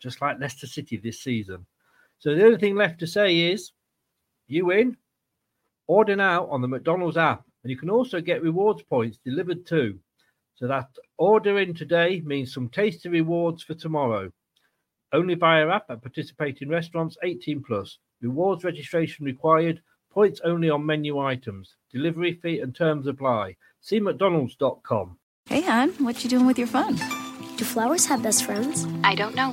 just like Leicester City this season. So the only thing left to say is you win. Order now on the McDonald's app, and you can also get rewards points delivered too. So that ordering today means some tasty rewards for tomorrow. Only via app at participating restaurants 18 plus. Rewards registration required. Points only on menu items. Delivery fee and terms apply. See McDonald's.com. Hey, hon, what you doing with your phone? Do flowers have best friends? I don't know.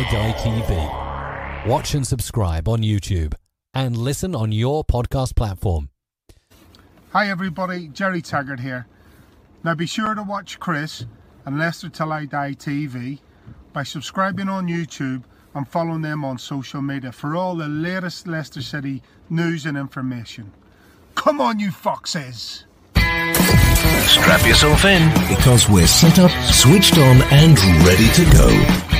Leicester Till TV. Watch and subscribe on YouTube and listen on your podcast platform. Hi everybody, Jerry Taggart here. Now be sure to watch Chris and Leicester Till I Die TV by subscribing on YouTube and following them on social media for all the latest Leicester City news and information. Come on, you foxes! Strap yourself in because we're set up, switched on, and ready to go.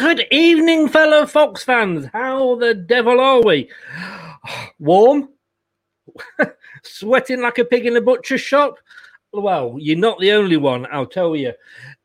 Good evening, fellow Fox fans. How the devil are we? Warm? Sweating like a pig in a butcher's shop? Well, you're not the only one, I'll tell you.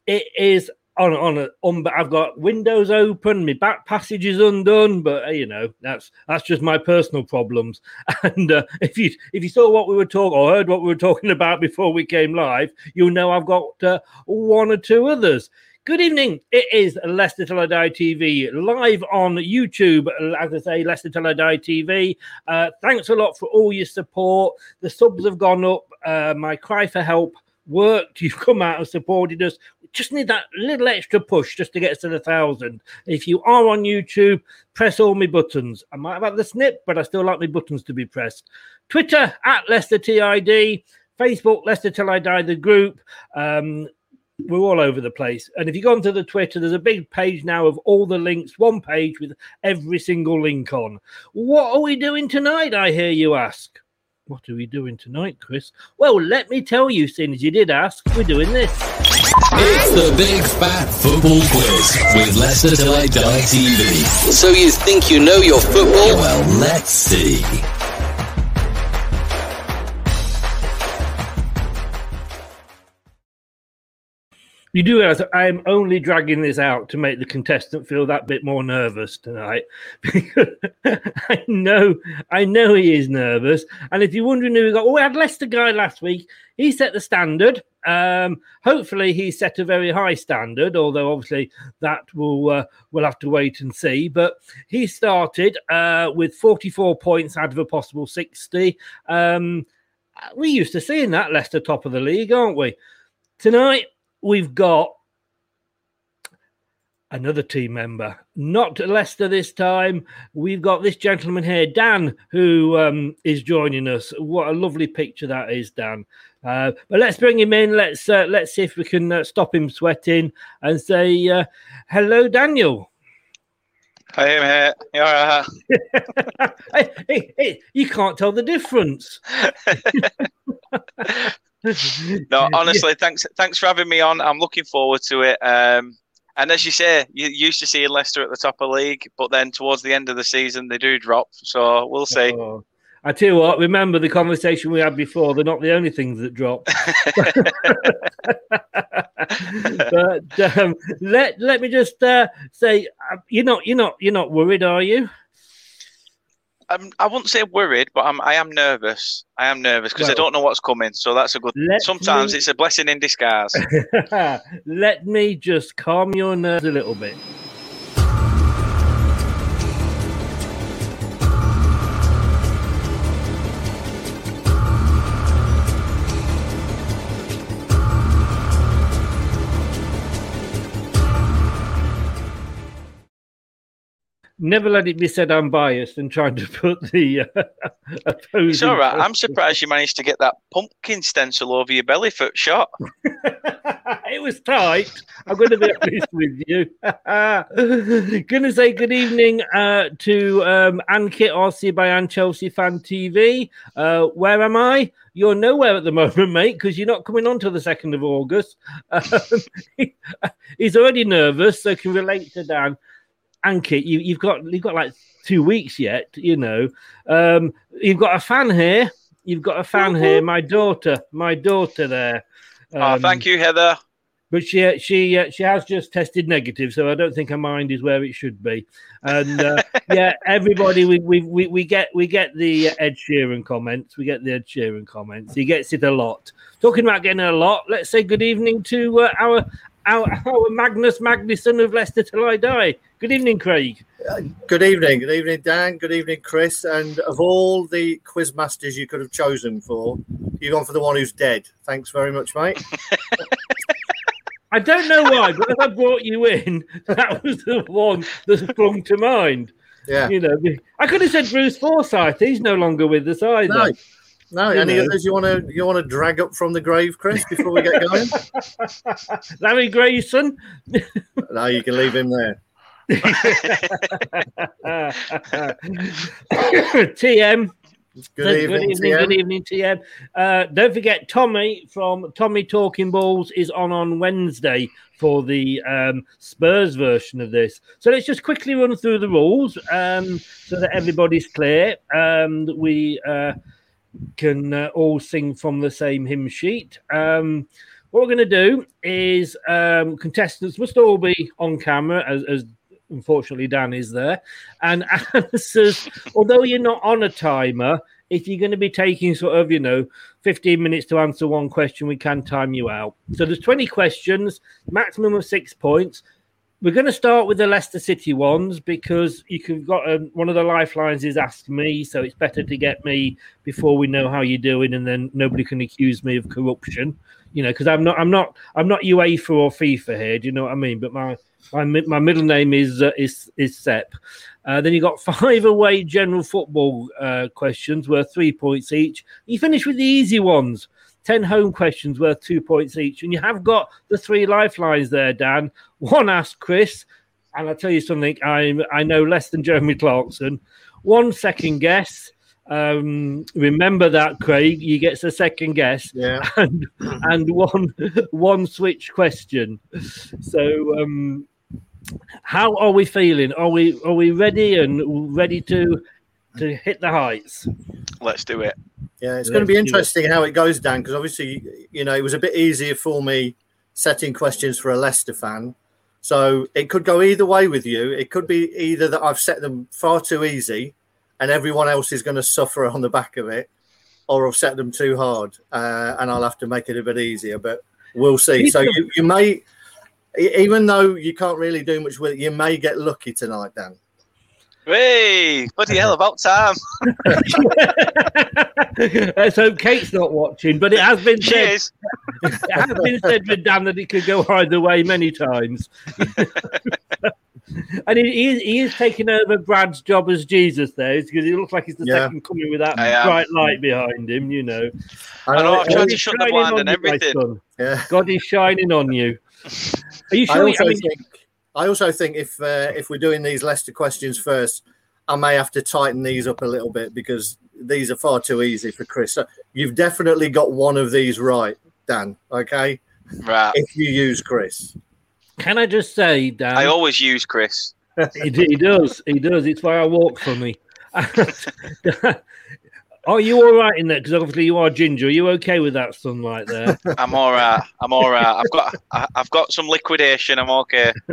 It is on on a on. I've got windows open, my back passage is undone, but uh, you know that's that's just my personal problems. And uh, if you if you saw what we were talking or heard what we were talking about before we came live, you'll know I've got uh, one or two others. Good evening. It is Leicester Till I Die TV live on YouTube. As I say, Leicester Till I Die TV. Uh, thanks a lot for all your support. The subs have gone up. Uh, my cry for help worked. You've come out and supported us. We just need that little extra push just to get us to the thousand. If you are on YouTube, press all my buttons. I might have had the snip, but I still like my buttons to be pressed. Twitter at Leicester TID. Facebook, Leicester Till I Die, the group. Um, we're all over the place. And if you go onto the Twitter, there's a big page now of all the links, one page with every single link on. What are we doing tonight? I hear you ask. What are we doing tonight, Chris? Well, let me tell you, seeing as you did ask, we're doing this. It's the Big Fat Football Quiz with Leicester Till I Die TV. So you think you know your football? Well, let's see. You do realize I am only dragging this out to make the contestant feel that bit more nervous tonight I know I know he is nervous. And if you're wondering who we got, well, we had Leicester guy last week. He set the standard. Um, hopefully, he set a very high standard. Although obviously that will uh, we'll have to wait and see. But he started uh, with 44 points out of a possible 60. Um, we used to seeing that Leicester top of the league, aren't we? Tonight we've got another team member, not Leicester this time. We've got this gentleman here, Dan, who um, is joining us. What a lovely picture that is, Dan. Uh, but let's bring him in. Let's uh, let's see if we can uh, stop him sweating and say uh, hello, Daniel. Hey, mate. You all right? hey, hey, hey, you can't tell the difference. no, honestly, thanks thanks for having me on. I'm looking forward to it. Um, and as you say, you used to see Leicester at the top of the league, but then towards the end of the season they do drop. So we'll see. Oh. I tell you what, remember the conversation we had before. They're not the only things that drop. but um, let let me just uh, say, uh, you're not you're not you're not worried, are you? I'm, I wouldn't say worried, but I'm, I am nervous. I am nervous because well, I don't know what's coming. So that's a good. Sometimes me, it's a blessing in disguise. let me just calm your nerves a little bit. Never let it be said I'm biased and trying to put the uh. It's all right. I'm surprised you managed to get that pumpkin stencil over your belly foot shot. it was tight. I'm going to be honest with you. going to say good evening uh, to um, Ankit RC by Ann Chelsea Fan TV. Uh, where am I? You're nowhere at the moment, mate, because you're not coming on till the 2nd of August. Um, he's already nervous, so can relate to Dan. Ankit, you, you've got you've got like two weeks yet. You know, um, you've got a fan here. You've got a fan mm-hmm. here. My daughter, my daughter there. Um, oh, thank you, Heather. But she she uh, she has just tested negative, so I don't think her mind is where it should be. And uh, yeah, everybody, we, we we we get we get the Ed Sheeran comments. We get the Ed Sheeran comments. He gets it a lot. Talking about getting a lot. Let's say good evening to uh, our our, our Magnus Magnusson of Leicester till I die. Good evening, Craig. Uh, good evening. Good evening, Dan. Good evening, Chris. And of all the quiz masters you could have chosen for, you've gone for the one who's dead. Thanks very much, mate. I don't know why, but as I brought you in, that was the one that sprung to mind. Yeah. You know, I could have said Bruce Forsyth. He's no longer with us either. No. No, you any know. others you want to you want to drag up from the grave, Chris, before we get going? Larry Grayson. no, you can leave him there. TM. Good evening, good evening, TM. good evening, TM. Uh, don't forget, Tommy from Tommy Talking Balls is on on Wednesday for the um, Spurs version of this. So let's just quickly run through the rules um, so that everybody's clear. Um, we uh, can uh, all sing from the same hymn sheet. Um, what we're going to do is um, contestants must all be on camera, as, as unfortunately Dan is there, and answers. although you're not on a timer, if you're going to be taking sort of you know 15 minutes to answer one question, we can time you out. So there's 20 questions, maximum of six points. We're going to start with the Leicester City ones because you can got um, one of the lifelines is ask me, so it's better to get me before we know how you're doing, and then nobody can accuse me of corruption. You know, because I'm not, I'm not, I'm not UEFA or FIFA here. Do you know what I mean? But my my my middle name is uh, is is Sep. Uh, then you got five away general football uh, questions worth three points each. You finish with the easy ones. 10 home questions worth two points each. And you have got the three lifelines there, Dan. One asked Chris, and I'll tell you something, I, I know less than Jeremy Clarkson. One second guess. Um, remember that, Craig. You gets a second guess, yeah, and and one one switch question. So, um, how are we feeling? Are we are we ready and ready to to hit the heights? Let's do it. Yeah, it's going to be interesting how it goes, Dan, because obviously, you know, it was a bit easier for me setting questions for a Leicester fan. So it could go either way with you. It could be either that I've set them far too easy and everyone else is going to suffer on the back of it, or I've set them too hard uh, and I'll have to make it a bit easier. But we'll see. So you, you may, even though you can't really do much with it, you may get lucky tonight, Dan. Hey, bloody hell, about time. Let's hope Kate's not watching, but it has been She said. is. It has been said with Dan that it could go either way many times. and he, he, is, he is taking over Brad's job as Jesus there because he looks like he's the Yeah. second coming with that I am. bright light behind him, you know. I know, I've tried God to is shut the shining blind on and you, everything. son. Yeah. God is shining on you. Are you I sure? also I mean, think I also think if uh, if we're doing these Leicester questions first, I may have to tighten these up a little bit because these are far too easy for Chris. So you've definitely got one of these right, Dan. Okay, Right. if you use Chris. can I just say, Dan? I always use Chris. he, he does. He does. It's why I walk for me. Are you all right in there? Because obviously you are ginger. Are you okay with that sunlight there? I'm all right. I'm all right. I've got I- I've got some liquidation. I'm okay.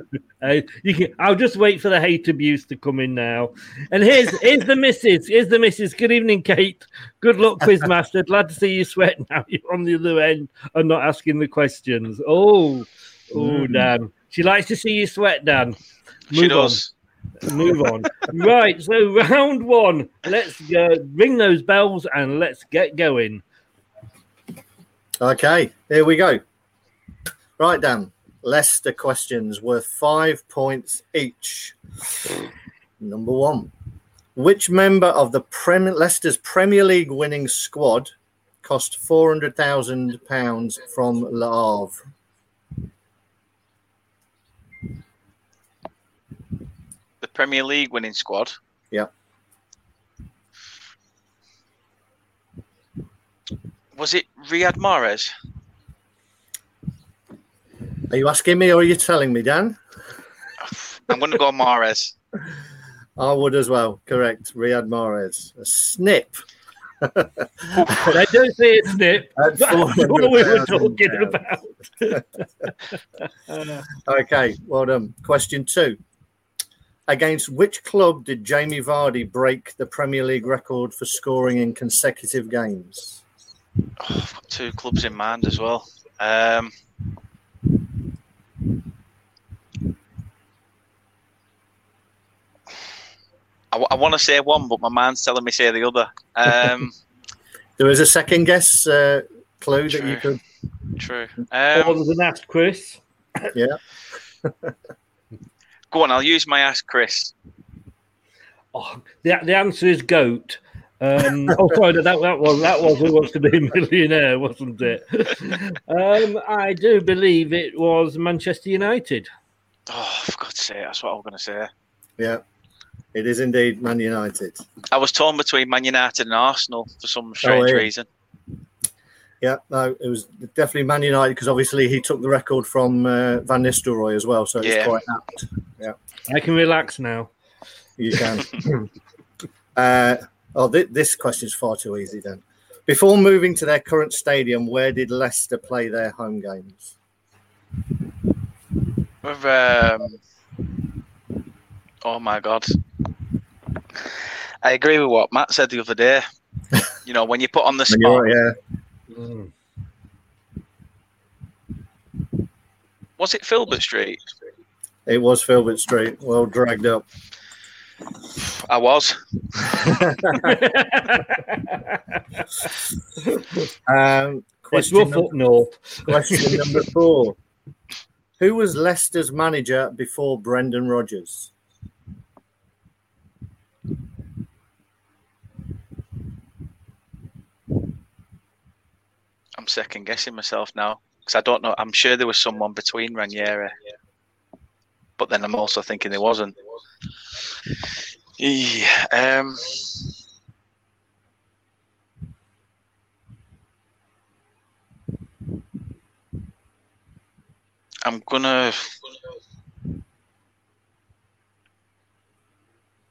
Uh, you can, I'll just wait for the hate abuse to come in now. And here's here's the missus. Here's the missus. Good evening, Kate. Good luck, Quizmaster. Glad to see you sweat now. You're on the other end and not asking the questions. Oh, oh, Mm. Dan. She likes to see you sweat, Dan. She does. on. Move on. right. So round one. Let's go. Ring those bells and let's get going. Okay, here we go. Right, Dan. Leicester questions worth five points each. Number one. Which member of the Premier Leicester's Premier League winning squad cost four hundred thousand pounds from Le Havre? Premier League winning squad. Yeah. Was it Riyad Mahrez? Are you asking me or are you telling me, Dan? I'm going to go Mahrez. I would as well. Correct. Riyad Mahrez. A snip. I don't say it's snip. That's what we were 400,000 talking about. Okay, well done. Question two. Against which club did Jamie Vardy break the Premier League record for scoring in consecutive games? Oh, I've got two clubs in mind as well. Um, I, want to say one, but my mind's telling me say the other. Um, There is a second guess uh, clue that you could. true. More Um, than asked, Chris. Yeah. go on, I'll use my ass, Chris. Oh, the, the answer is goat. Um, oh, sorry, that, that was that was Who Wants to Be a Millionaire, wasn't it? Um, I do believe it was Manchester United. Oh, for God's sake, that's what I was going to say. Yeah. It is indeed Man United. I was torn between Man United and Arsenal for some strange yeah. reason. Yeah, no, it was definitely Man United because obviously he took the record from uh, Van Nistelrooy as well, so it's Yeah. quite apt. Yeah, I can relax now. you can. uh, oh, th- this question is far too easy then. Before moving to their current stadium, where did Leicester play their home games? With, um, oh my God. I agree with what Matt said the other day. you know, when you put on the When spot, yeah, Mm. was it Filbert Street? it was Filbert Street. Well dragged up. I was. Um, question, rough number, up north. question number four. Who was Leicester's manager before Brendan Rodgers? I'm second guessing myself now because I don't know. I'm sure there was someone between Ranieri, but then I'm also thinking there wasn't. Yeah, um, I'm gonna.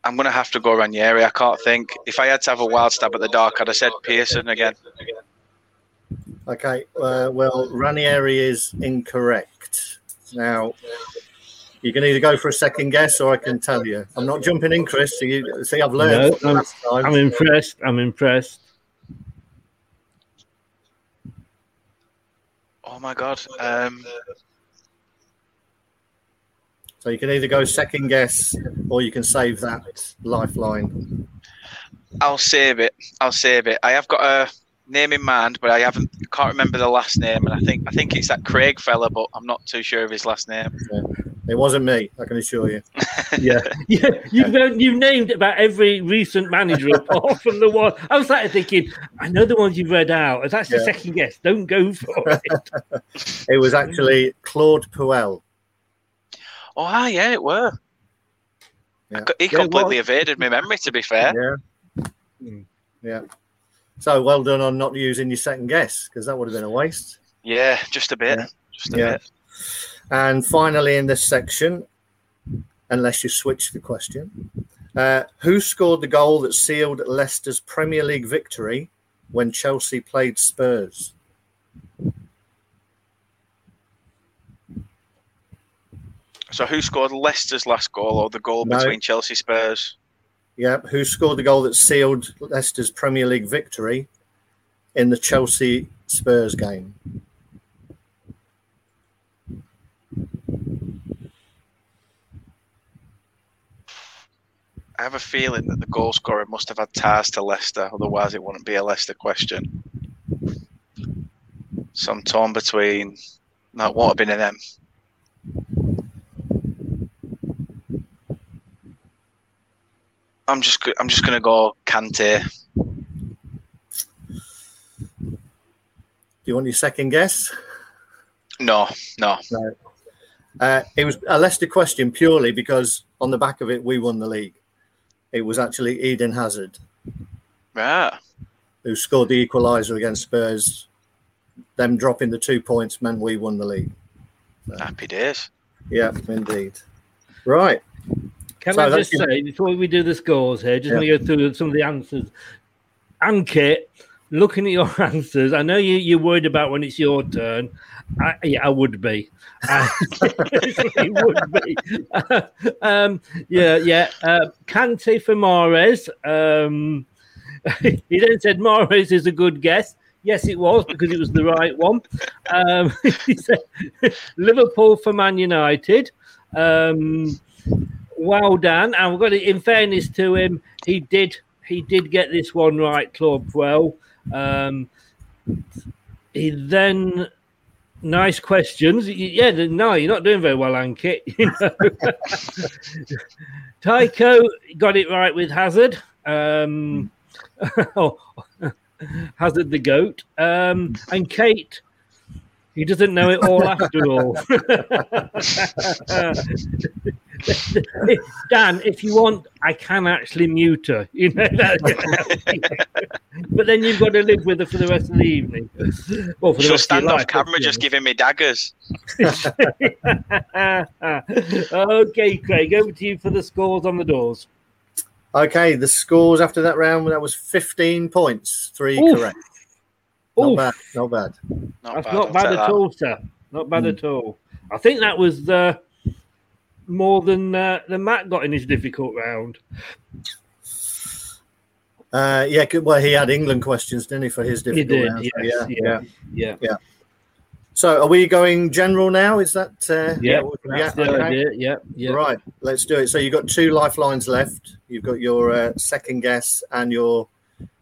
I'm gonna have to go Ranieri. I can't think. If I had to have a wild stab at the dark, I'd have said Pearson again. Okay, uh, well, Ranieri is incorrect. Now, you can either go for a second guess or I can tell you. I'm not jumping in, Chris. So you see, I've learned. No, I'm, I'm impressed. I'm impressed. Oh my god. Um, So you can either go second guess or you can save that lifeline. I'll save it. I'll save it. I have got a name in mind, but I haven't. Can't remember the last name, and I think I think it's that Craig fella, but I'm not too sure of his last name. It wasn't me, I can assure you. yeah, yeah. You've known- you've named about every recent manager apart from the one. I was like thinking, I know the ones you've read out. That's the Yeah. second guess. Don't go for it. It was actually Claude Puel. Oh, ah, yeah, it were. Yeah. He completely was. evaded my memory. To be fair, Yeah. Yeah. So well done on not using your second guess because that would have been a waste. yeah, just a bit, just a Yeah. bit. And finally, in this section, unless you switch the question, uh, who scored the goal that sealed Leicester's Premier League victory when Chelsea played Spurs? So, who scored Leicester's last goal or the goal No. between Chelsea Spurs? Yeah, who scored the goal that sealed Leicester's Premier League victory in the Chelsea Spurs game? I have a feeling that the goal scorer must have had ties to Leicester, otherwise it wouldn't be a Leicester question. So I'm torn between. No, it won't have been them. I'm just I'm just gonna go Kante. Do you want your second guess? No, no. No. Uh, it was a Leicester question purely because on the back of it we won the league. It was actually Eden Hazard Right. who scored the equaliser against Spurs. Them dropping the two points meant we won the league. Happy days. Yeah, indeed. Right. Can So I just say before we do the scores here, just Yeah. want to go through some of the answers. Ankit, looking at your answers, I know you, you're worried about when it's your turn. I, yeah, I would be. I would be. um, yeah, yeah. Uh, Kante for Mahrez. Um, he then said Mahrez is a good guess. Yes, it was because it was the right one. Um, he said Liverpool for Man United. Um, well done. And we've got it in fairness to him, he did he did get this one right, Claude Puel. Um, he then nice questions. Yeah, no, you're not doing very well, Ankit. You know. Tycho got it right with Hazard. Um, Hazard the goat. Um, and Kate, he doesn't know it all after all. Dan, if you want, I can actually mute her. You know that. but then you've got to live with her for the rest of the evening. Well, for the She'll rest of stand your off life, camera just be giving me daggers. okay, Craig, over to you for the scores on the doors. Okay, the scores after that round that was 15 points, three Oof. correct. Not Oof. bad, not bad. That's bad, not bad at that. all, sir. Not bad Hmm. at all. I think that was uh, more than uh, than Matt got in his difficult round. Uh, yeah, good- well, he had England questions, didn't he, for his He difficult did, round? So, yes, yeah, yeah, yeah, yeah. yeah. So, are we going general now? Is that? Uh, Yeah, what we're that's looking the idea. Yeah, yeah. Right, let's do it. So, you've got two lifelines left. You've got your uh, second guess and your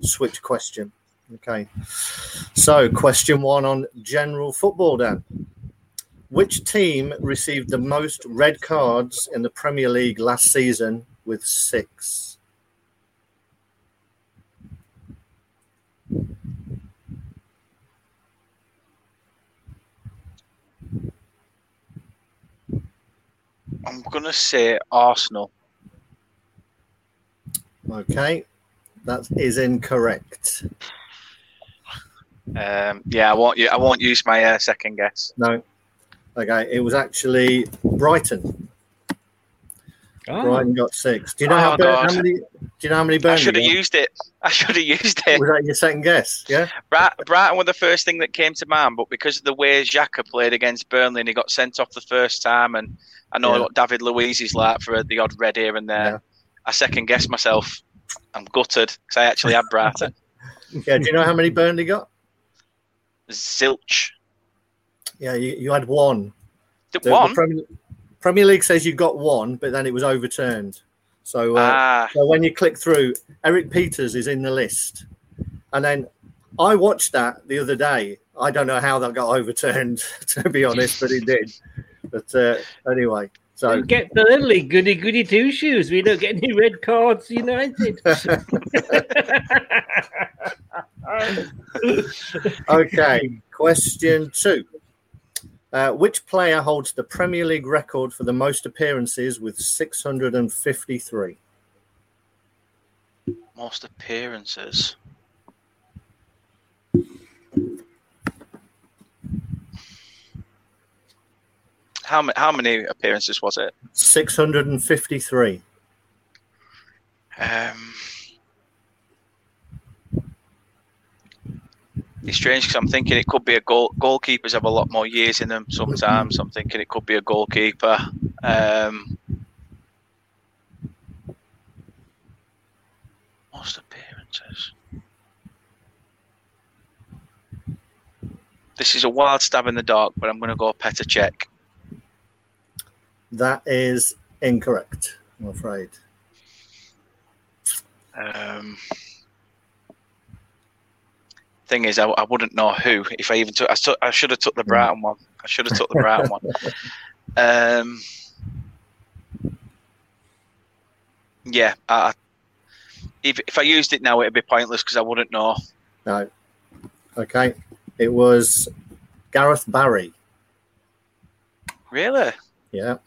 switch question. Okay. So, question one on general football, Dan. Which team received the most red cards in the Premier League last season with six? I'm gonna say Arsenal. Okay, that is incorrect. Um, yeah, I won't. I won't use my uh, second guess. No. Okay, it was actually Brighton. Oh. Brighton got six. Do you know Oh, how, how many? Do you know how many I should have used it. I should have used it. Was that your second guess? Yeah. Bright- Brighton were the first thing that came to mind, but because of the way Xhaka played against Burnley and he got sent off the first time, and I know Yeah. what David Luiz is like for the odd red here and there, I second guessed myself. I'm gutted because I actually had Brighton. Yeah. Do you know how many Burnley got? Zilch. Yeah, you, you had one. The- the one? Premier, Premier League says you got one, but then it was overturned. So, uh, Ah. so when you click through, Erik Pieters is in the list, and then I watched that the other day. I don't know how that got overturned, to be honest, but it did. But uh, anyway, so We get Burnley goody goody two shoes. We don't get any red cards, United. okay, question two. Uh, which player holds the Premier League record for the most appearances with 653? Most appearances. How many? How many appearances was it? 653. Um, it's strange because I'm thinking it could be a goal. Goalkeepers have a lot more years in them. Sometimes I'm thinking it could be a goalkeeper. Um, most appearances. This is a wild stab in the dark, but I'm going to go Petr Cech. That is incorrect, I'm afraid. Um, thing is, I, I wouldn't know who if I even took. I, took, I should have took the Brighton one. I should have took the Brighton one. Um, yeah, I, if if I used it now, it'd be pointless because I wouldn't know. No. Okay. It was Gareth Barry. Really? Yeah.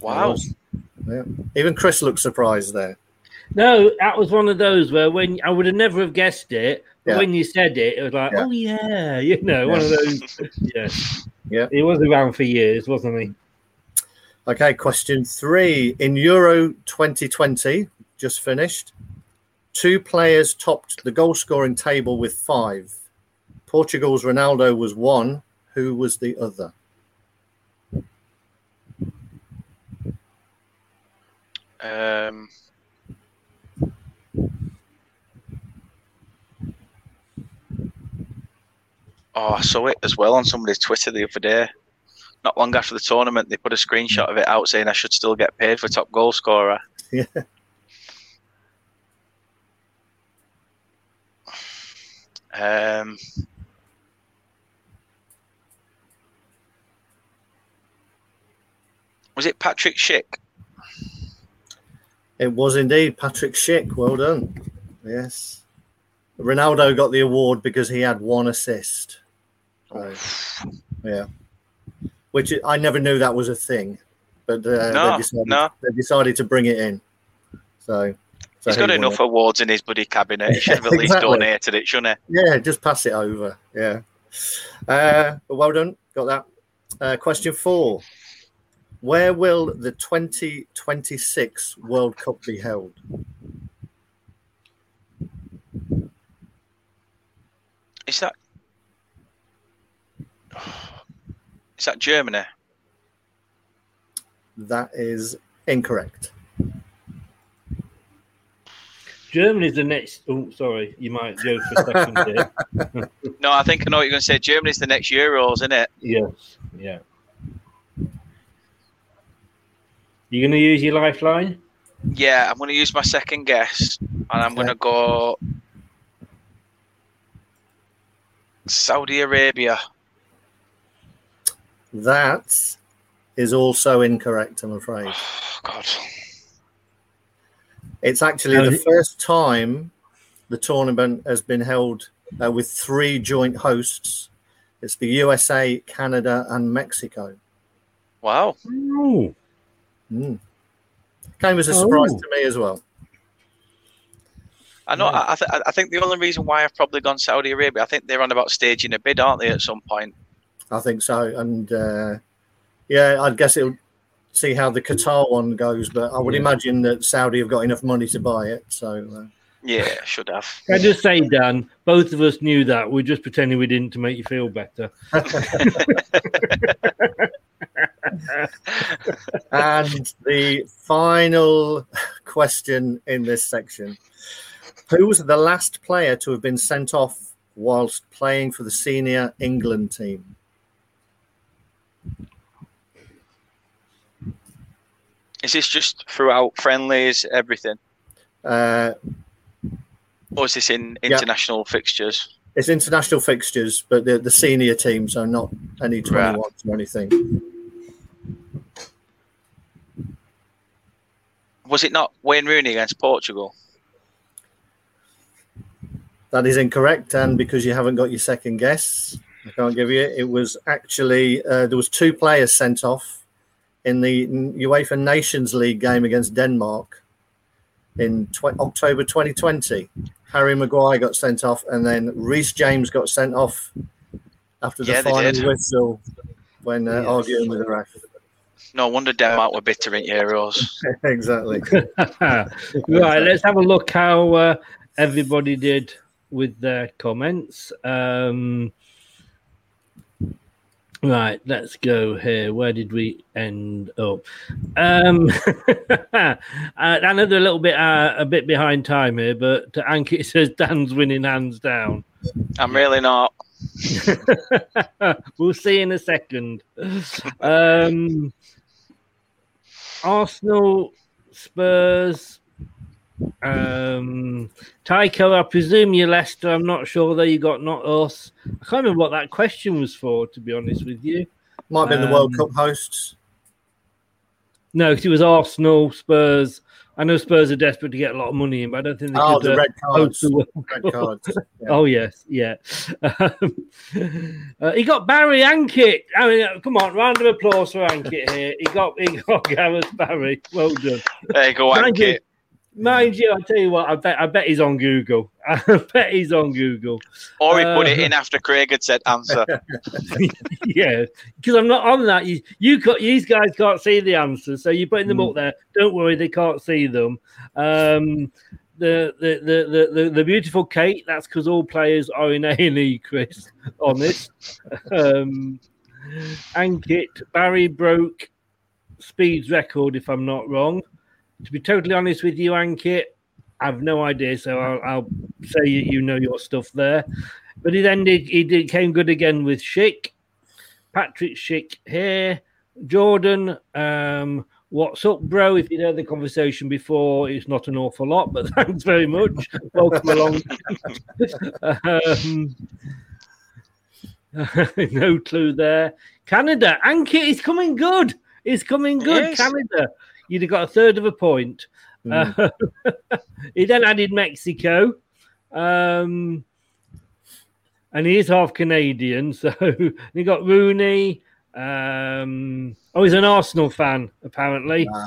Wow. Was. Yeah. Even Chris looked surprised there. No, that was one of those where when I would have never have guessed it, but Yeah. when you said it, it was like, Yeah. oh yeah, you know, one of those. Yeah, Yeah. he was around for years, wasn't he? Okay, question three. In Euro 2020, just finished, two players topped the goal scoring table with five. Portugal's Ronaldo was one. Who was the other? Um, oh, I saw it as well on somebody's Twitter the other day. Not long after the tournament, they put a screenshot of it out saying I should still get paid for top goal scorer. Yeah. Um, was it Patrick Schick? It was indeed Patrick Schick. Well done. Yes. Ronaldo got the award because he had one assist. So, yeah. Which I never knew that was a thing, but uh, No, they, decided, no. they decided to bring it in. So, so He's got enough it. awards in his bloody cabinet. He should have at least Exactly. donated it, shouldn't he? Yeah, just pass it over. Yeah. Uh, but well done. Got that. Uh, question four. Where will the 2026 World Cup be held? Is that is that Germany? That is incorrect. Germany's the next. Oh, sorry, you might go for a second here. No, I think I know what you're going to say. Germany's the next Euros, isn't it? yes, yeah. You going to use your lifeline? Yeah, I'm going to use my second guess, and I'm going to go Saudi Arabia. That is also incorrect, I'm afraid. Oh, God. It's actually the it- first time the tournament has been held uh, with three joint hosts. It's the USA, Canada, and Mexico. Wow. Mm. Came as a surprise Oh. to me as well. I know. I, I, th- I think the only reason why I've probably gone Saudi Arabia, I think they're on about staging a bid, aren't they, at some point? I think so. And uh, yeah, I guess it'll see how the Qatar one goes, but I would Yeah. imagine that Saudi have got enough money to buy it. So uh, Yeah, should have. Can I just say, Dan, both of us knew that. We're just pretending we didn't to make you feel better. and the final question in this section Who was the last player to have been sent off whilst playing for the senior England team? Is this just throughout friendlies, everything? Uh, Or is this in Yeah. international fixtures? it's international fixtures, but the, the senior team, so not any 21s or anything. Was it not Wayne Rooney against Portugal? That is incorrect, and because you haven't got your second guess, I can't give you it. It was actually uh, there was two players sent off in the UEFA Nations League game against Denmark in tw- October 2020. Harry Maguire got sent off, and then Reece James got sent off after the Yeah, final whistle when uh, Yes. arguing with the ref. No wonder Denmark were bitter in Euros. exactly. right, let's have a look how uh, everybody did with their comments. Um, right, let's go here. Where did we end up? Um, uh, I know they're a little bit uh, a bit behind time here, but Ankit says Dan's winning hands down. I'm really not. we'll see in a second. Um, Arsenal, Spurs, um, Tycho. I presume you're Leicester. I'm not sure though. You got not us. I can't remember what that question was for. To be honest with you, Might have been the World Um, Cup hosts. No, 'cause it was Arsenal, Spurs. I know Spurs are desperate to get a lot of money in, but I don't think they Oh, could. the uh, red host cards. the World Red Cup. cards. Yeah. Oh yes, yeah. Um, uh, he got Barry Ankit. I mean, uh, come on, round of applause for Ankit here. He got he got Gareth Barry. Well done. There you go, Ankit. Mind you, I'll tell you what, I bet I bet he's on Google. I bet he's on Google. Or he put it Uh, in after Craig had said answer. yeah, because I'm not on that. You, you got these guys can't see the answers, so you're putting them Mm. up there. Don't worry, they can't see them. Um, the, the, the, the, the, the beautiful Kate. That's because all players are in A and E. Chris, honest. um, Ankit Barry broke Speed's record, if I'm not wrong. To be totally honest with you, Ankit, I've no idea. So I'll, I'll say you, you know your stuff there. But he then did he did came good again with Schick, Patrick Schick here, Jordan. Um, what's up, bro? If you heard the conversation before, it's not an awful lot, but thanks very much. Welcome along. um, no clue there. Canada, Ankit is coming good. It's coming good. Yes. Canada, you'd have got a third of a point. Uh, he then added Mexico. Um, and he is half Canadian, so he got Rooney. Um, oh, he's an Arsenal fan, apparently.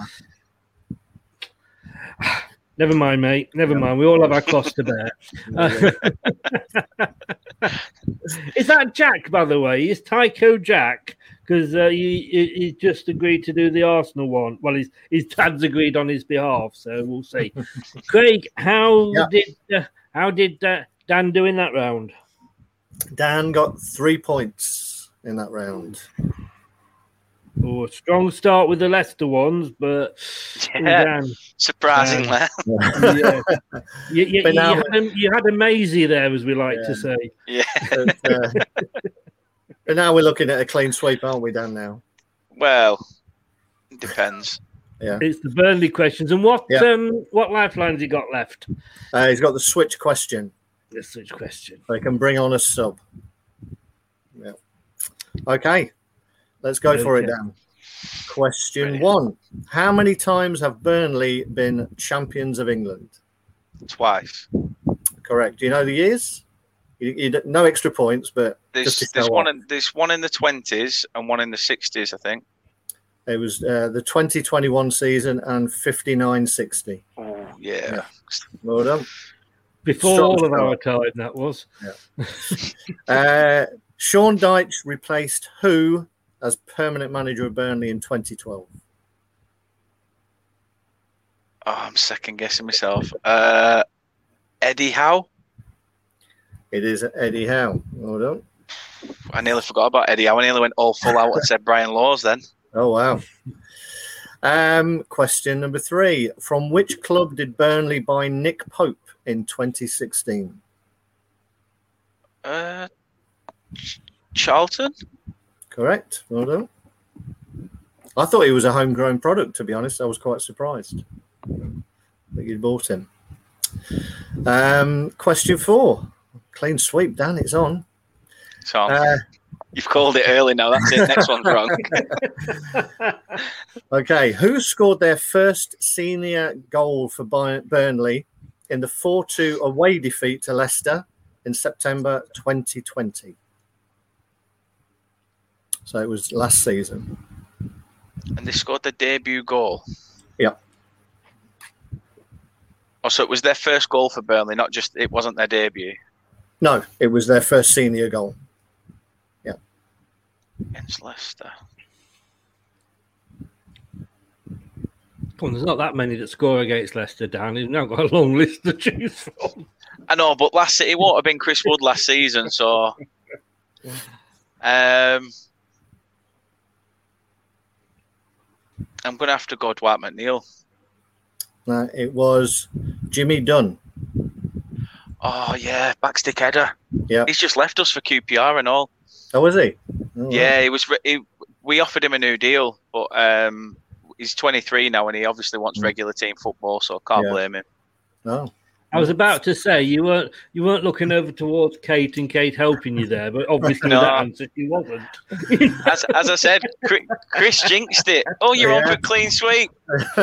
Never mind, mate. Never mind. We all have our cost to bear. is that Jack, by the way? Is Tycho Jack? Because uh, he, he, he just agreed to do the Arsenal one. Well, his his dad's agreed on his behalf, so we'll see. Craig, how Yeah. did uh, how did uh, Dan do in that round? Dan got three points in that round. Oh, a strong start with the Leicester ones, but Yeah, Dan, surprisingly. yeah. you, you, But you now- had a, you had a mazy there, as we like to say. Yeah. But, uh, but now we're looking at a clean sweep, aren't we, Dan? Now, Well, it depends. yeah. It's the Burnley questions. And what Yeah. um what lifelines he got left? Uh, he's got the switch question. The switch question. They can bring on a sub. Yeah. Okay. Let's go for it, Okay. Dan. Question one: How many times have Burnley been champions of England? Twice. Correct. Do you know the years? You, you no extra points, but There's just there's one in there's one in the twenties and one in the sixties, I think. It was uh, the 2021 season and 59-60. Oh yeah. Well done. Before Strong all of our time, that was. Uh, Sean Dyche replaced who as permanent manager of Burnley in 2012? Oh, I'm second guessing myself. Uh, Eddie Howe. It is Eddie Howe. Well done. I nearly forgot about Eddie Howe. I nearly went all full out and said Brian Laws then. Oh wow. Um, question number three: From which club did Burnley buy Nick Pope in 2016? Uh, Charlton. Correct. Well done. I thought he was a homegrown product. To be honest, I was quite surprised that you'd bought him. Um, question four: Clean sweep, Dan. It's on. So Uh, you've called it early now. That's it. Next one's wrong. Okay, who scored their first senior goal for Burnley in the 4 2 away defeat to Leicester in September 2020? So it was last season. and they scored their debut goal. Yeah. Oh, so it was their first goal for Burnley, not just it wasn't their debut No, it was their first senior goal. Yeah. against Leicester. Come on, there's not that many that score against Leicester, Dan. He's now got a long list to choose from. I know, but last it won't have been Chris Wood last season, so um, I'm gonna have to go Dwight McNeil. Uh, it was Jimmy Dunne. Oh yeah, backstick header. Yeah. He's just left us for QPR and all. Oh, was he? Oh, Yeah, he was. re- He, we offered him a new deal, but um, he's 23 now, and he obviously wants regular team football, so I can't Yeah. blame him. Oh. I was about to say you weren't you weren't looking over towards Kate and Kate helping you there, but obviously No. that answer she wasn't. As, as I said, Chri- Chris jinxed it. Oh, you're on for clean sweep.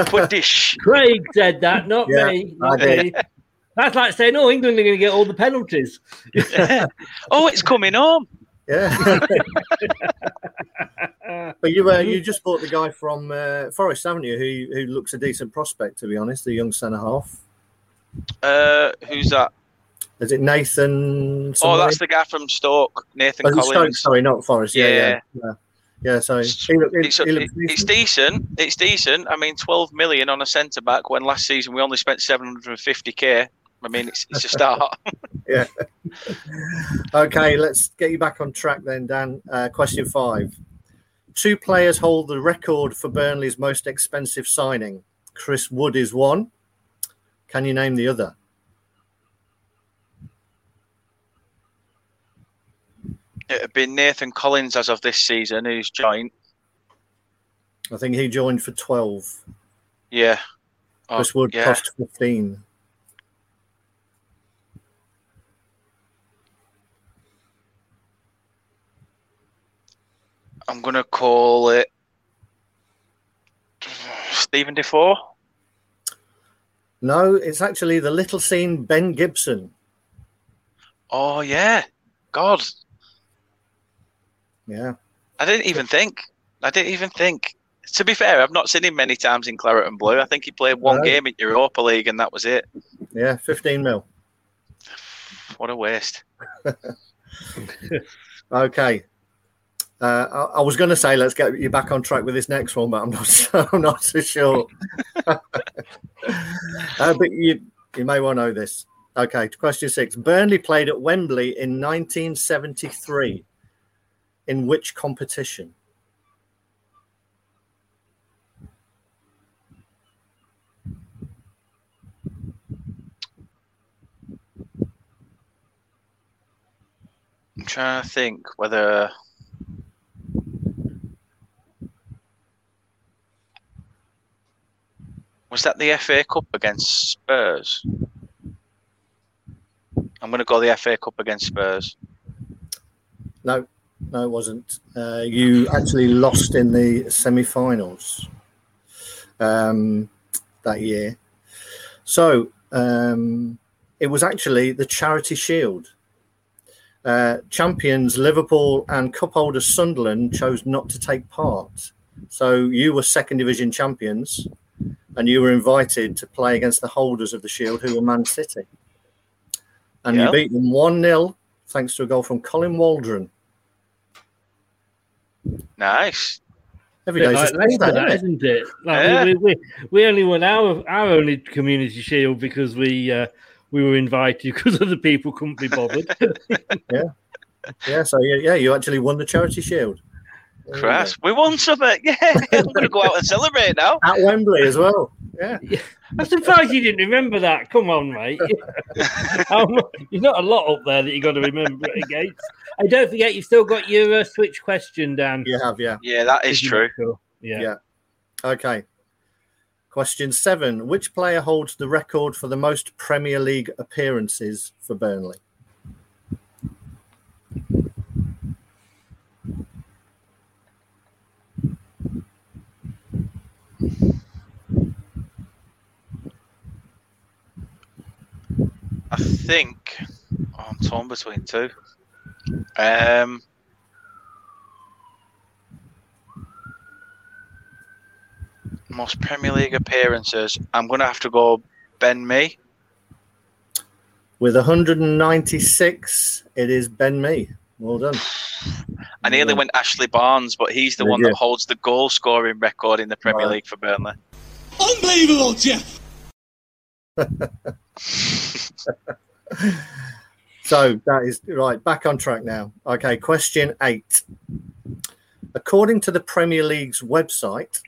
Put dish. Craig said that, not Yeah, me. Not me. That's like saying, "Oh, England are going to get all the penalties." oh, it's coming on. Yeah. but you uh, you just bought the guy from uh, Forest, haven't you? Who who looks a decent prospect, to be honest, the young centre half. Uh, who's that? Is it Nathan? Oh, that's the guy from Stoke, Nathan Oh, it's Stoke, sorry, not Forest. Yeah, yeah, Yeah. yeah. yeah. sorry. He he- It's, he looks it's decent. It's decent. I mean, 12 million on a centre back when last season we only spent 750k. I mean, it's, it's a start. yeah. okay, let's get you back on track then, Dan. Uh, question five. Two players hold the record for Burnley's most expensive signing. Chris Wood is one. Can you name the other? It'd been Nathan Collins as of this season, who's joined. I think he joined for 12. Yeah. Oh, Chris Wood yeah. cost 15. I'm going to call it Steven Defour. No, it's actually the little scene Ben Gibson. Oh, yeah. God, Yeah. I didn't even think. I didn't even think. To be fair, I've not seen him many times in Claret and Blue. I think he played one No. game in Europa League and that was it. Yeah, 15 mil. What a waste. Okay. Uh, I, I was going to say let's get you back on track with this next one, but I'm not. I'm not so sure. uh, but you you may well know this. Okay, question six. Burnley played at Wembley in 1973. In which competition? I'm trying to think whether. Was that the FA Cup against Spurs? I'm going to go the FA Cup against Spurs. No, no, it wasn't. Uh, you actually lost in the semi-finals um, that year. So um, it was actually the Charity Shield. Uh, champions Liverpool and cup holders Sunderland chose not to take part. So you were second division champions, and you were invited to play against the holders of the Shield, who were Man City. And Yeah. you beat them 1 0 thanks to a goal from Colin Waldron. Nice. Every Bit like a school day, that, isn't isn't it? Like Yeah. we, we, we only won our our only community shield because we uh, we were invited because other people couldn't be bothered. yeah, yeah. So yeah, yeah, you actually won the charity shield Christ, we won something. Yeah, I'm going to go out and celebrate now. at Wembley as well. Yeah, I'm surprised you didn't remember that. Come on, mate. Um, You've not a lot up there that you've got to remember it against. And don't forget, you've still got your uh, switch question, Dan. you have, yeah. Yeah, that is true. Yeah. Yeah. Okay. Question seven: Which player holds the record for the most Premier League appearances for Burnley? I think oh, I'm torn between two. Um, most Premier League appearances. I'm going to have to go Ben Mee. With 196, it is Ben Mee. Well done. I nearly went Ashley Barnes, but he's the Did one you? that holds the goal scoring record in the Premier Right. League for Burnley. Unbelievable, Jeff. So that is right. Back on track now. Okay. Question eight. According to the Premier League's website,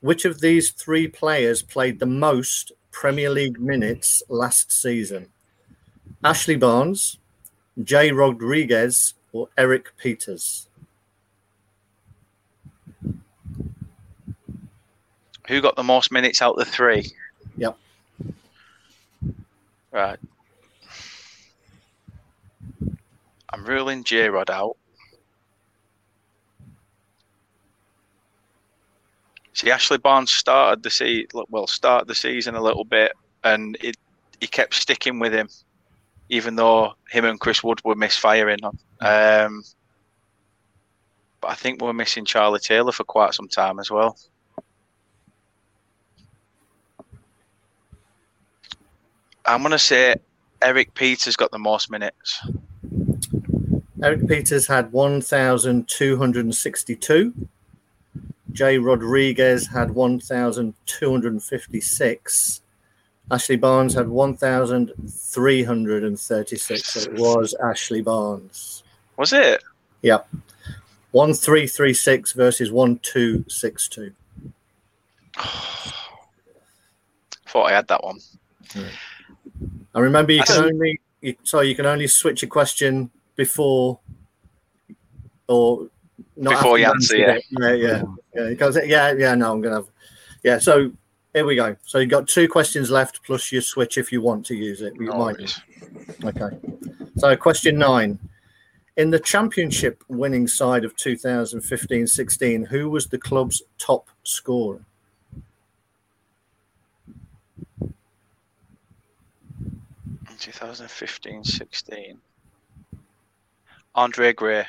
which of these three players played the most Premier League minutes last season? Ashley Barnes, Jay Rodriguez, or Erik Pieters? Who got the most minutes out of the three? Yep. Right. I'm ruling J Rod out. See, Ashley Barnes started the se- well, started the season a little bit, and it he kept sticking with him, even though him and Chris Wood were misfiring. Um, but I think we're missing Charlie Taylor for quite some time as well. I'm gonna say Erik Pieters got the most minutes. Erik Pieters had 1,262. Jay Rodriguez had 1,256. Ashley Barnes had 1,336. So it was Ashley Barnes. Was it? Yep. 1336 versus 1262. Thought I had that one. I remember you I can only you, sorry you can only switch a question before or not Before you answer, it. yeah, yeah, yeah. Because yeah, yeah. No, I'm gonna have yeah. So here we go. So you've got two questions left plus your switch if you want to use it. You might. Okay. So question nine. In the championship winning side of 2015-16, who was the club's top scorer? In 2015-16. Andre Gray.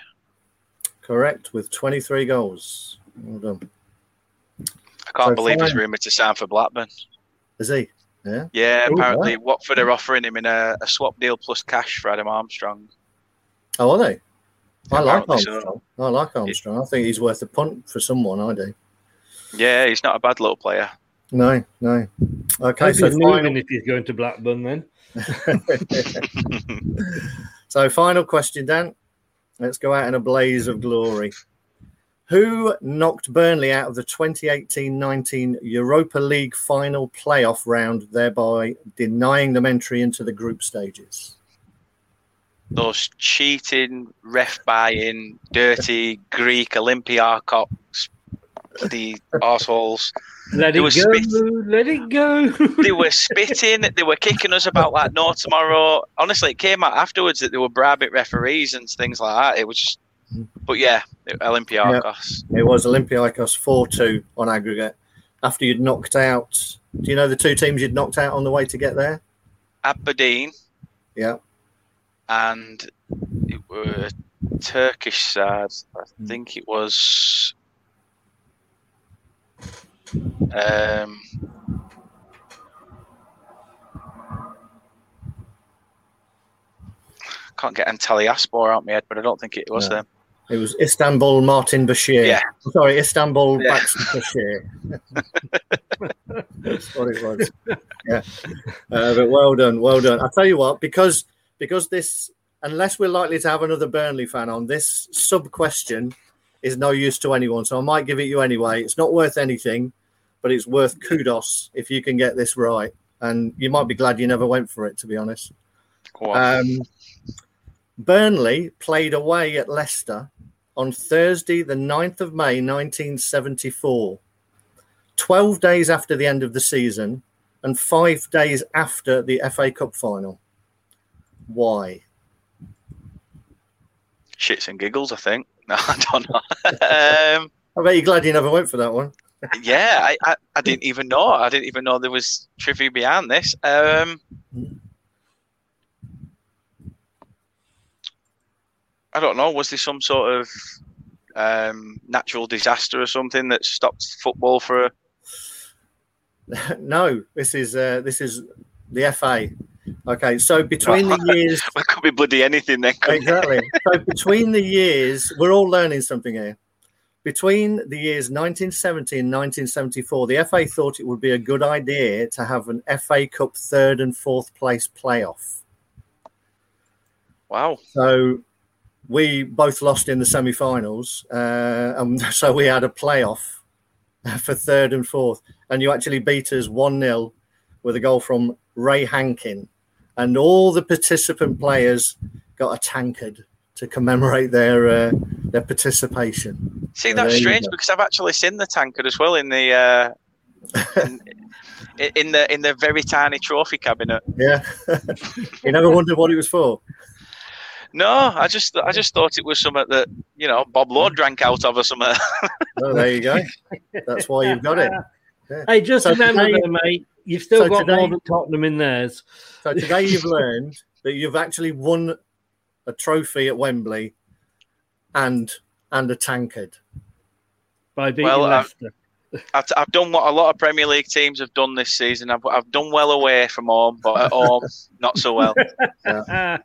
Correct, with 23 goals. Well done. I can't So believe he's fine. rumoured to sign for Blackburn. Is he? Yeah. Yeah, Oh, apparently right. Watford are offering him in a, a swap deal plus cash for Adam Armstrong. Oh, are they? I like Apparently so. Armstrong. I like Armstrong. I think he's worth a punt for someone. I do. Yeah, he's not a bad little player. No, no. Okay, Hope so he's final, if he's going to Blackburn then. so final question, Dan. Let's go out in a blaze of glory. Who knocked Burnley out of the 2018-19 Europa League final playoff round, thereby denying them entry into the group stages? Those cheating, ref buying, dirty Greek Olympiacos, the arseholes. Let They it go. spit- Let it go. they were spitting, they were kicking us about like no tomorrow. Honestly, it came out afterwards that they were bribing referees and things like that. It was, just, but yeah, Olympiacos. It was Olympiacos 4-2 on aggregate after you'd knocked out. Do you know the two teams you'd knocked out on the way to get there? Aberdeen Yeah. and it were Turkish side. I think it was. Um, can't get Antalyaspor out my head, but I don't think it was No. them. It was Istanbul Martin Bashir. Yeah. Sorry, Istanbul Yeah. Baxter Bashir. That's what it was. Yeah. Uh, but well done, well done. I'll tell you what, because because this, unless we're likely to have another Burnley fan on, this sub question is no use to anyone. So I might give it you anyway. It's not worth anything, but it's worth kudos if you can get this right. And you might be glad you never went for it, to be honest. Go on. Um, Burnley played away at Leicester on Thursday, the 9th of May, 1974, 12 days after the end of the season and five days after the FA Cup final. Why? Shits and giggles, I think. No, I don't know. um, I bet you're glad you never went for that one. yeah, I, I, I didn't even know. I didn't even know there was trivia behind this. Um, I don't know. Was there some sort of um, natural disaster or something that stopped football for a no, this is uh, this is the FA. Okay, so between the years it could be bloody anything then. exactly. So between the years, we're all learning something here. Between the years 1970 and 1974, the FA thought it would be a good idea to have an FA Cup third and fourth place playoff. Wow. So we both lost in the semi-finals, uh, and so we had a playoff for third and fourth, and you actually beat us one 0 with a goal from Ray Hankin, and all the participant players got a tankard to commemorate their uh, their participation. See, that's strange because I've actually seen the tankard as well in the uh, in, in the in the very tiny trophy cabinet. Yeah, you never wondered what it was for. No, I just I just thought it was something that you know Bob Lord drank out of or something. Oh, there you go. That's why you've got it. Yeah. Hey, just So remember, today- though, mate, you've still so got today- more than Tottenham in theirs. So today you've learned that you've actually won a trophy at Wembley and and a tankard. by beating Well, uh, Leicester. I've, I've done what a lot of Premier League teams have done this season. I've, I've done well away from home, but at home not so well.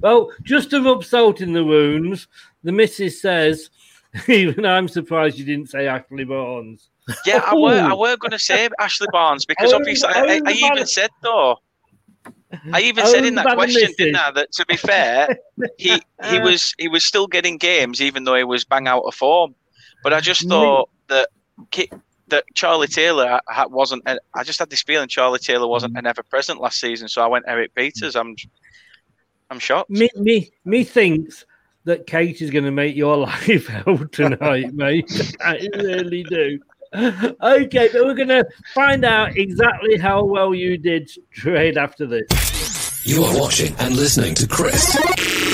well, just to rub salt in the wounds, the missus says, even I'm surprised you didn't say Ashley Barnes. Yeah, I were I Oh. were going to say Ashley Barnes because Oh, obviously I, oh, I, I even said though. I even Oh, said in that question, didn't I, that to be fair, he he uh. was he was still getting games even though he was bang out of form. But I just mm. thought that that Charlie Taylor wasn't. I just had this feeling Charlie Taylor wasn't mm. an ever present last season, so I went Erik Pieters. I'm I'm shocked. Me, me, me thinks that Kate is going to make your life hell tonight, mate. I really do. Okay, but we're going to find out exactly how well you did trade after this. You are watching and listening to Chris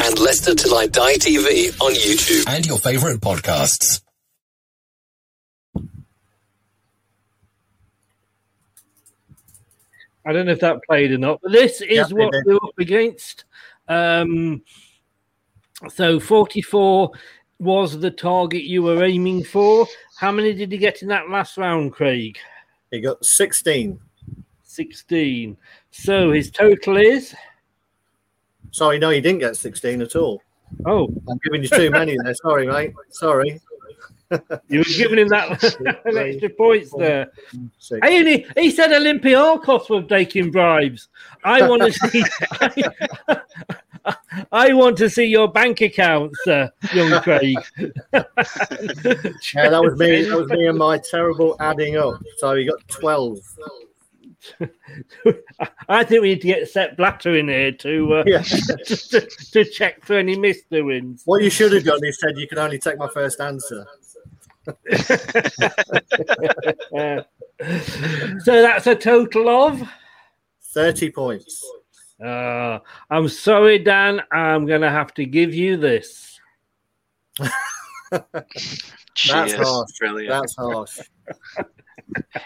and Leicester Till I Die TV on YouTube and your favourite podcasts. I don't know if that played or not, but this is it what we're up against. Um, so 44 was the target you were aiming for. How many did you get in that last round, Craig? He got 16. 16. So his total is. Sorry, no, he didn't get 16 at all. Oh, I'm giving you too many there. Sorry, mate. Sorry. You were giving him that extra points there. Six. Hey, and he, he said Olympiacos were taking bribes. I want to see. I, I want to see your bank accounts, uh, young Craig. Yeah, that was me. That was me and my terrible adding up. So he got 12. I think we need to get Sepp Blatter in here to, uh, Yeah. to, to check for any misdoings. What you should have done is said you can only take my first answer. So that's a total of. 30 points. Uh, I'm sorry, Dan. I'm going to have to give you this. That's Cheers. harsh. Brilliant. That's harsh.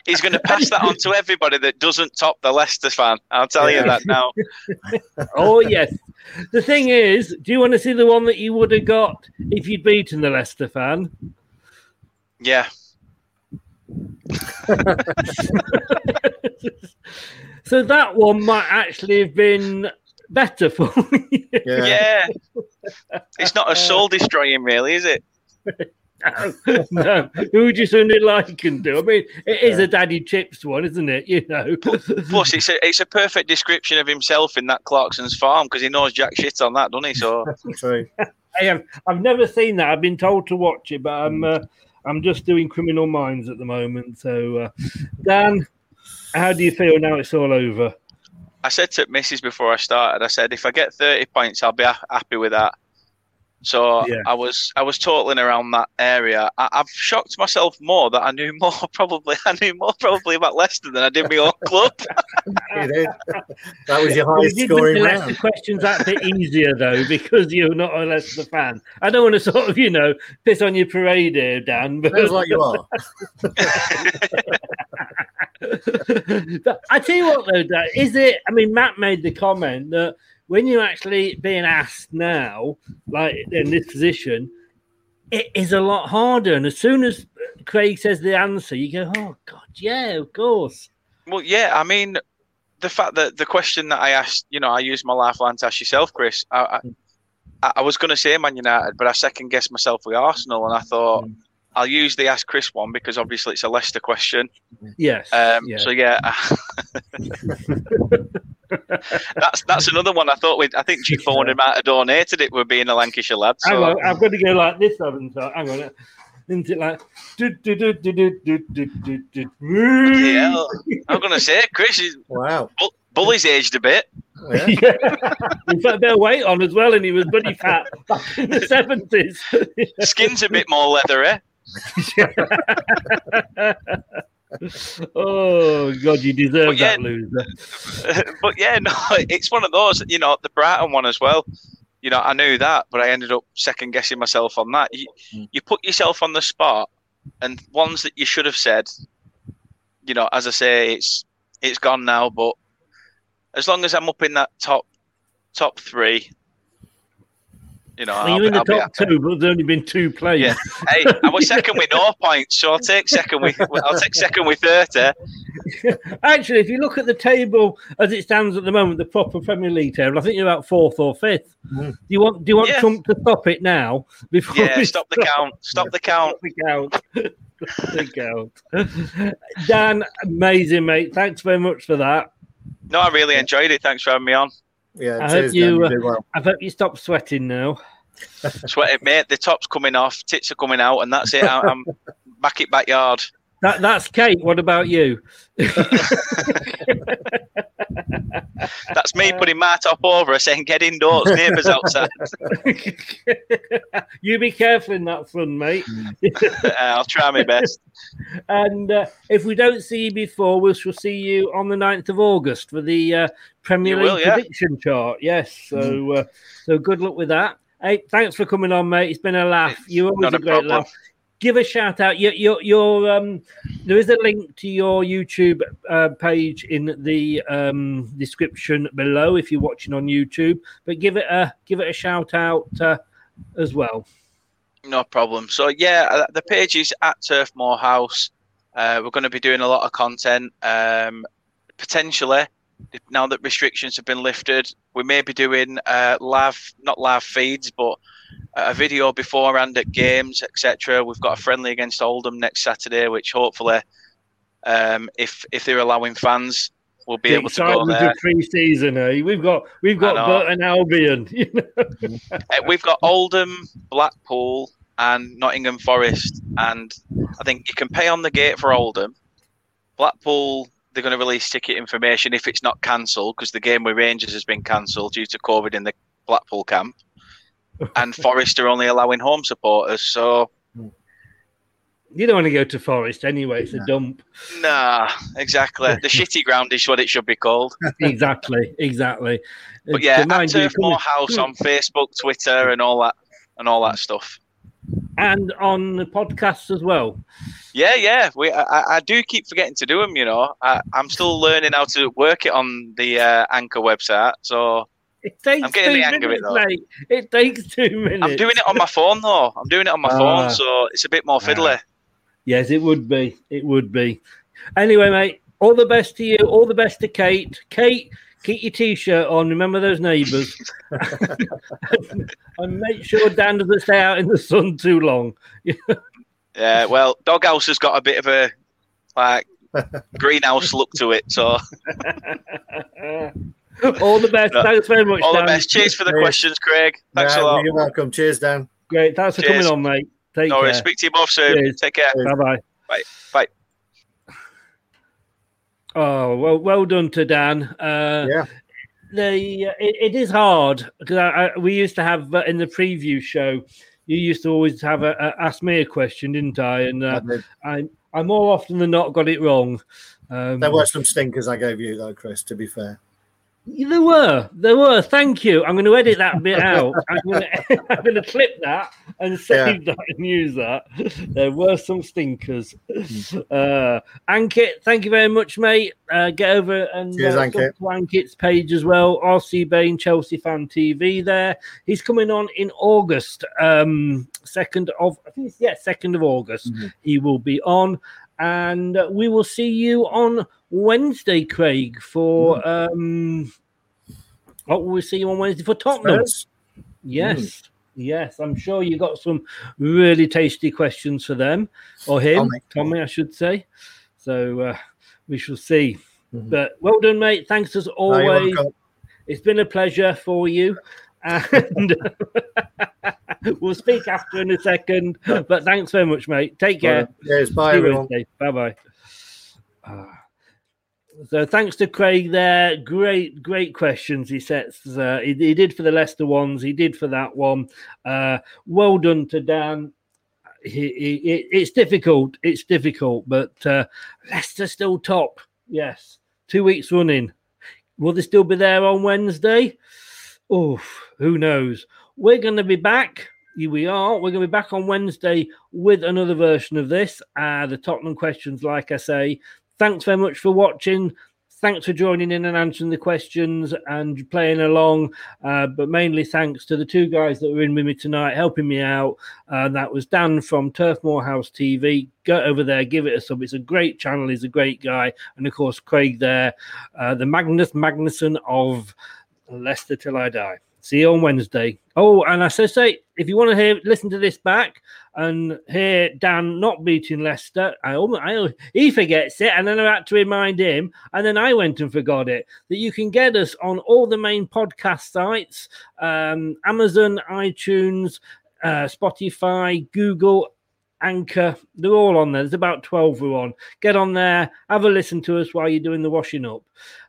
He's going to pass that on to everybody that doesn't top the Leicester fan. I'll tell you that now. Oh, yes. The thing is, do you want to see the one that you would have got if you'd beaten the Leicester fan? Yeah. So that one might actually have been better for me. Yeah. it's not a soul destroying, really, is it? no, who would you suddenly like can do? I mean, it is a Daddy Chips one, isn't it? You know. Plus, it's a it's a perfect description of himself in that Clarkson's farm because he knows jack shit on that, doesn't he? So True. I have. I've never seen that. I've been told to watch it, but I'm. Uh, I'm just doing Criminal Minds at the moment. So, uh, Dan, how do you feel now it's all over? I said to Mrs. before I started, I said if I get thirty points, I'll be ha- happy with that. So Yeah. I was I was totaling around that area. I, I've shocked myself more that I knew more probably I knew more probably about Leicester than I did my own club. That was your We highest did scoring make the round. questions that bit easier though, because you're not a Leicester fan. I don't want to sort of, you know, piss on your parade here, Dan. But Sounds like you are. But I tell you what, though, Dan, is it? I mean, Matt made the comment that when you're actually being asked now, like in this position, it is a lot harder. And as soon as Craig says the answer, you go, "Oh God, yeah, of course." Well, yeah, I mean, the fact that the question that I asked, you know, I used my lifeline to ask yourself, Chris. I, I, I was going to say Man United, but I second guessed myself with Arsenal, and I thought I'll use the Ask Chris one because obviously it's a Leicester question. Yes. Um, yeah. So yeah, that's that's another one I thought we. I think G Four Hundred might have donated it with being a Lancashire lad. So. Hang on, I've got to go like this. Haven't I? Hang on. Isn't it like? Do, do, do, do, do, do, do, do. Yeah, I'm gonna say Chris is wow. Bull, Bully's aged a bit. Yeah. yeah. a bit their weight on as well, and he was bloody fat back in the seventies. Skin's a bit more leathery. oh God, you deserve But yeah, that loser. but yeah, no, it's one of those. You know, the Brighton one as well. You know, I knew that, but I ended up second guessing myself on that. You, mm. you put yourself on the spot, and ones that you should have said. You know, as I say, it's it's gone now. But as long as I'm up in that top top three, you know, Well, I'll you're be- in the I'll top two, but there's only been two players. Yeah. Hey, I was second with no points, so I'll take second with I'll take second with thirty. Actually, if you look at the table as it stands at the moment, the proper Premier League table, I think you're about fourth or fifth. Mm. Do you want? Do you want Yeah. Trump to stop it now? Before Yeah, we stop the count. Stop the count. Stop the count. Stop the count. Dan, amazing, mate. Thanks very much for that. No, I really enjoyed it. Thanks for having me on. Yeah, I hope you. uh, I hope you stop sweating now. Sweating, mate. The top's coming off, tits are coming out, and that's it. I- I'm back at backyard. That, that's Kate. What about you? That's me putting my top over, saying, "Get indoors, neighbours outside." you be careful in that sun, mate. Uh, I'll try my best. And uh, if we don't see you before, we shall see you on the 9th of August for the uh, Premier You League will, yeah. prediction chart. Yes. So, uh, so good luck with that. Hey, thanks for coming on, mate. It's been a laugh. You're always a a great problem. laugh. Give a shout out. Your, your, your um, there is a link to your YouTube uh, page in the um, description below if you're watching on YouTube. But give it a give it a shout out uh, as well. No problem. So yeah, uh, the page is at Turf Moorhouse. Uh, we're going to be doing a lot of content. Um, potentially, now that restrictions have been lifted, we may be doing uh, live, not live feeds, but a video beforehand at games, etc. We've got a friendly against Oldham next Saturday, which hopefully, um, if if they're allowing fans, we'll be The able to go there. pre-season, eh? We've got we've got. Burton Albion. you know. Uh, we've got Oldham, Blackpool, and Nottingham Forest, and I think you can pay on the gate for Oldham. Blackpool, they're going to release ticket information if it's not cancelled because the game with Rangers has been cancelled due to COVID in the Blackpool camp, and Forest are only allowing home supporters. So You don't want to go to Forest anyway. It's a dump. nah, exactly. The shitty ground is what it should be called. exactly, exactly. But yeah, to at mind you, Turf coming- Moorhouse on Facebook, Twitter, and all that, and all that stuff. and on the podcast as well. Yeah, yeah. We, I, I- I do keep forgetting to do them. You know, I, I'm still learning how to work it on the uh, Anchor website. So It takes I'm getting the hang of it, though. mate. It takes two minutes. I'm doing it on my phone though. I'm doing it on my Ah. phone, so it's a bit more fiddly. Yes, it would be. It would be. Anyway, mate, all the best to you. All the best to Kate. Kate, keep your t-shirt on. Remember those neighbours, and make sure Dan doesn't stay out in the sun too long. Yeah, well, Doghouse has got a bit of a like greenhouse look to it, so all the best. Thanks very much. all Dan. the best. Cheers for the Cheers. questions, Craig. Thanks Yeah, a lot. You're welcome. Cheers, Dan. Great. Thanks for Cheers. coming on, mate. Take No care. worries. Speak to you both soon. Cheers. Take care. Bye bye. Bye. Bye. Oh well, well done to Dan. Uh, Yeah. The it, it is hard because I, I, we used to have uh, in the preview show. You used to always have a, a ask me a question, didn't I? And uh, I. I I more often than not got it wrong. Um, There were some stinkers I gave you, though, Chris, to be fair. There were, there were. Thank you. I'm going to edit that bit out. I'm going to, I'm going to clip that and save that and use that. There were some stinkers. Uh, Ankit, thank you very much, mate. Uh, get over and Cheers, uh, Ankit. to Ankit's page as well. RC Bain, Chelsea Fan TV. There, he's coming on in August, um, second of I think it's, yeah, second of August. He will be on, and we will see you on Wednesday, Craig, for um. What will we see you on Wednesday for Tottenham? Spurs? Yes, yes. I'm sure you got some really tasty questions for them or him, Tommy. Tommy, I should say. So uh, we shall see. But well done, mate. Thanks as Mm-hmm. No, always. it's been a pleasure for you. And we'll speak after in a second. But thanks very much, mate. Take care. Cheers. Bye, everyone. Bye bye. So thanks to Craig there. Great, great questions he sets. Uh, he, he did for the Leicester ones. He did for that one. Uh, well done to Dan. He, he, it- it's difficult. It's difficult, but uh, Leicester still top. Yes, two weeks running. Will they still be there on Wednesday? Oh, who knows? We're going to be back. Here we are. We're going to be back on Wednesday with another version of this. Uh, the Tottenham questions, like I say. Thanks very much for watching. Thanks for joining in and answering the questions and playing along. Uh, but mainly thanks to the two guys that were in with me tonight, helping me out. Uh, that was Dan from Turf Moorhouse TV. Go over there, give it a sub. It's a great channel. He's a great guy. And of course, Craig there, uh, the Magnus Magnusson of Leicester Till I Die. See you on Wednesday. Oh, and I say, say if you want to hear, listen to this back and hear Dan not beating Leicester, I, almo- I he forgets it, and then I had to remind him, and then I went and forgot it. That you can get us on all the main podcast sites: um, Amazon, iTunes, uh, Spotify, Google, Anchor. They're all on there. There's about 12 we're on. Get on there, have a listen to us while you're doing the washing up.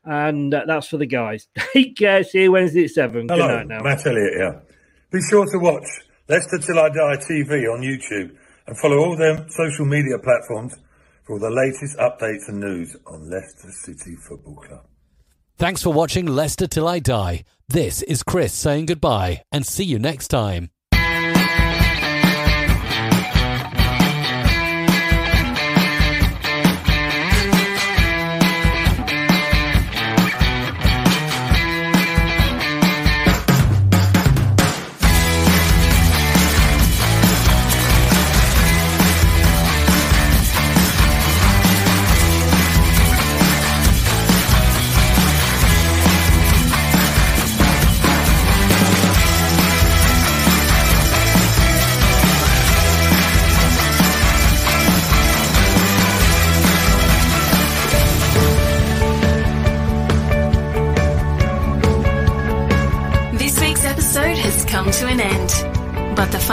And uh, that's for the guys. Take care. See you Wednesday at 7. Good night now. Matt Elliott here. Be sure to watch Leicester Till I Die TV on YouTube and follow all their social media platforms for all the latest updates and news on Leicester City Football Club. Thanks for watching Leicester Till I Die. This is Chris saying goodbye and see you next time.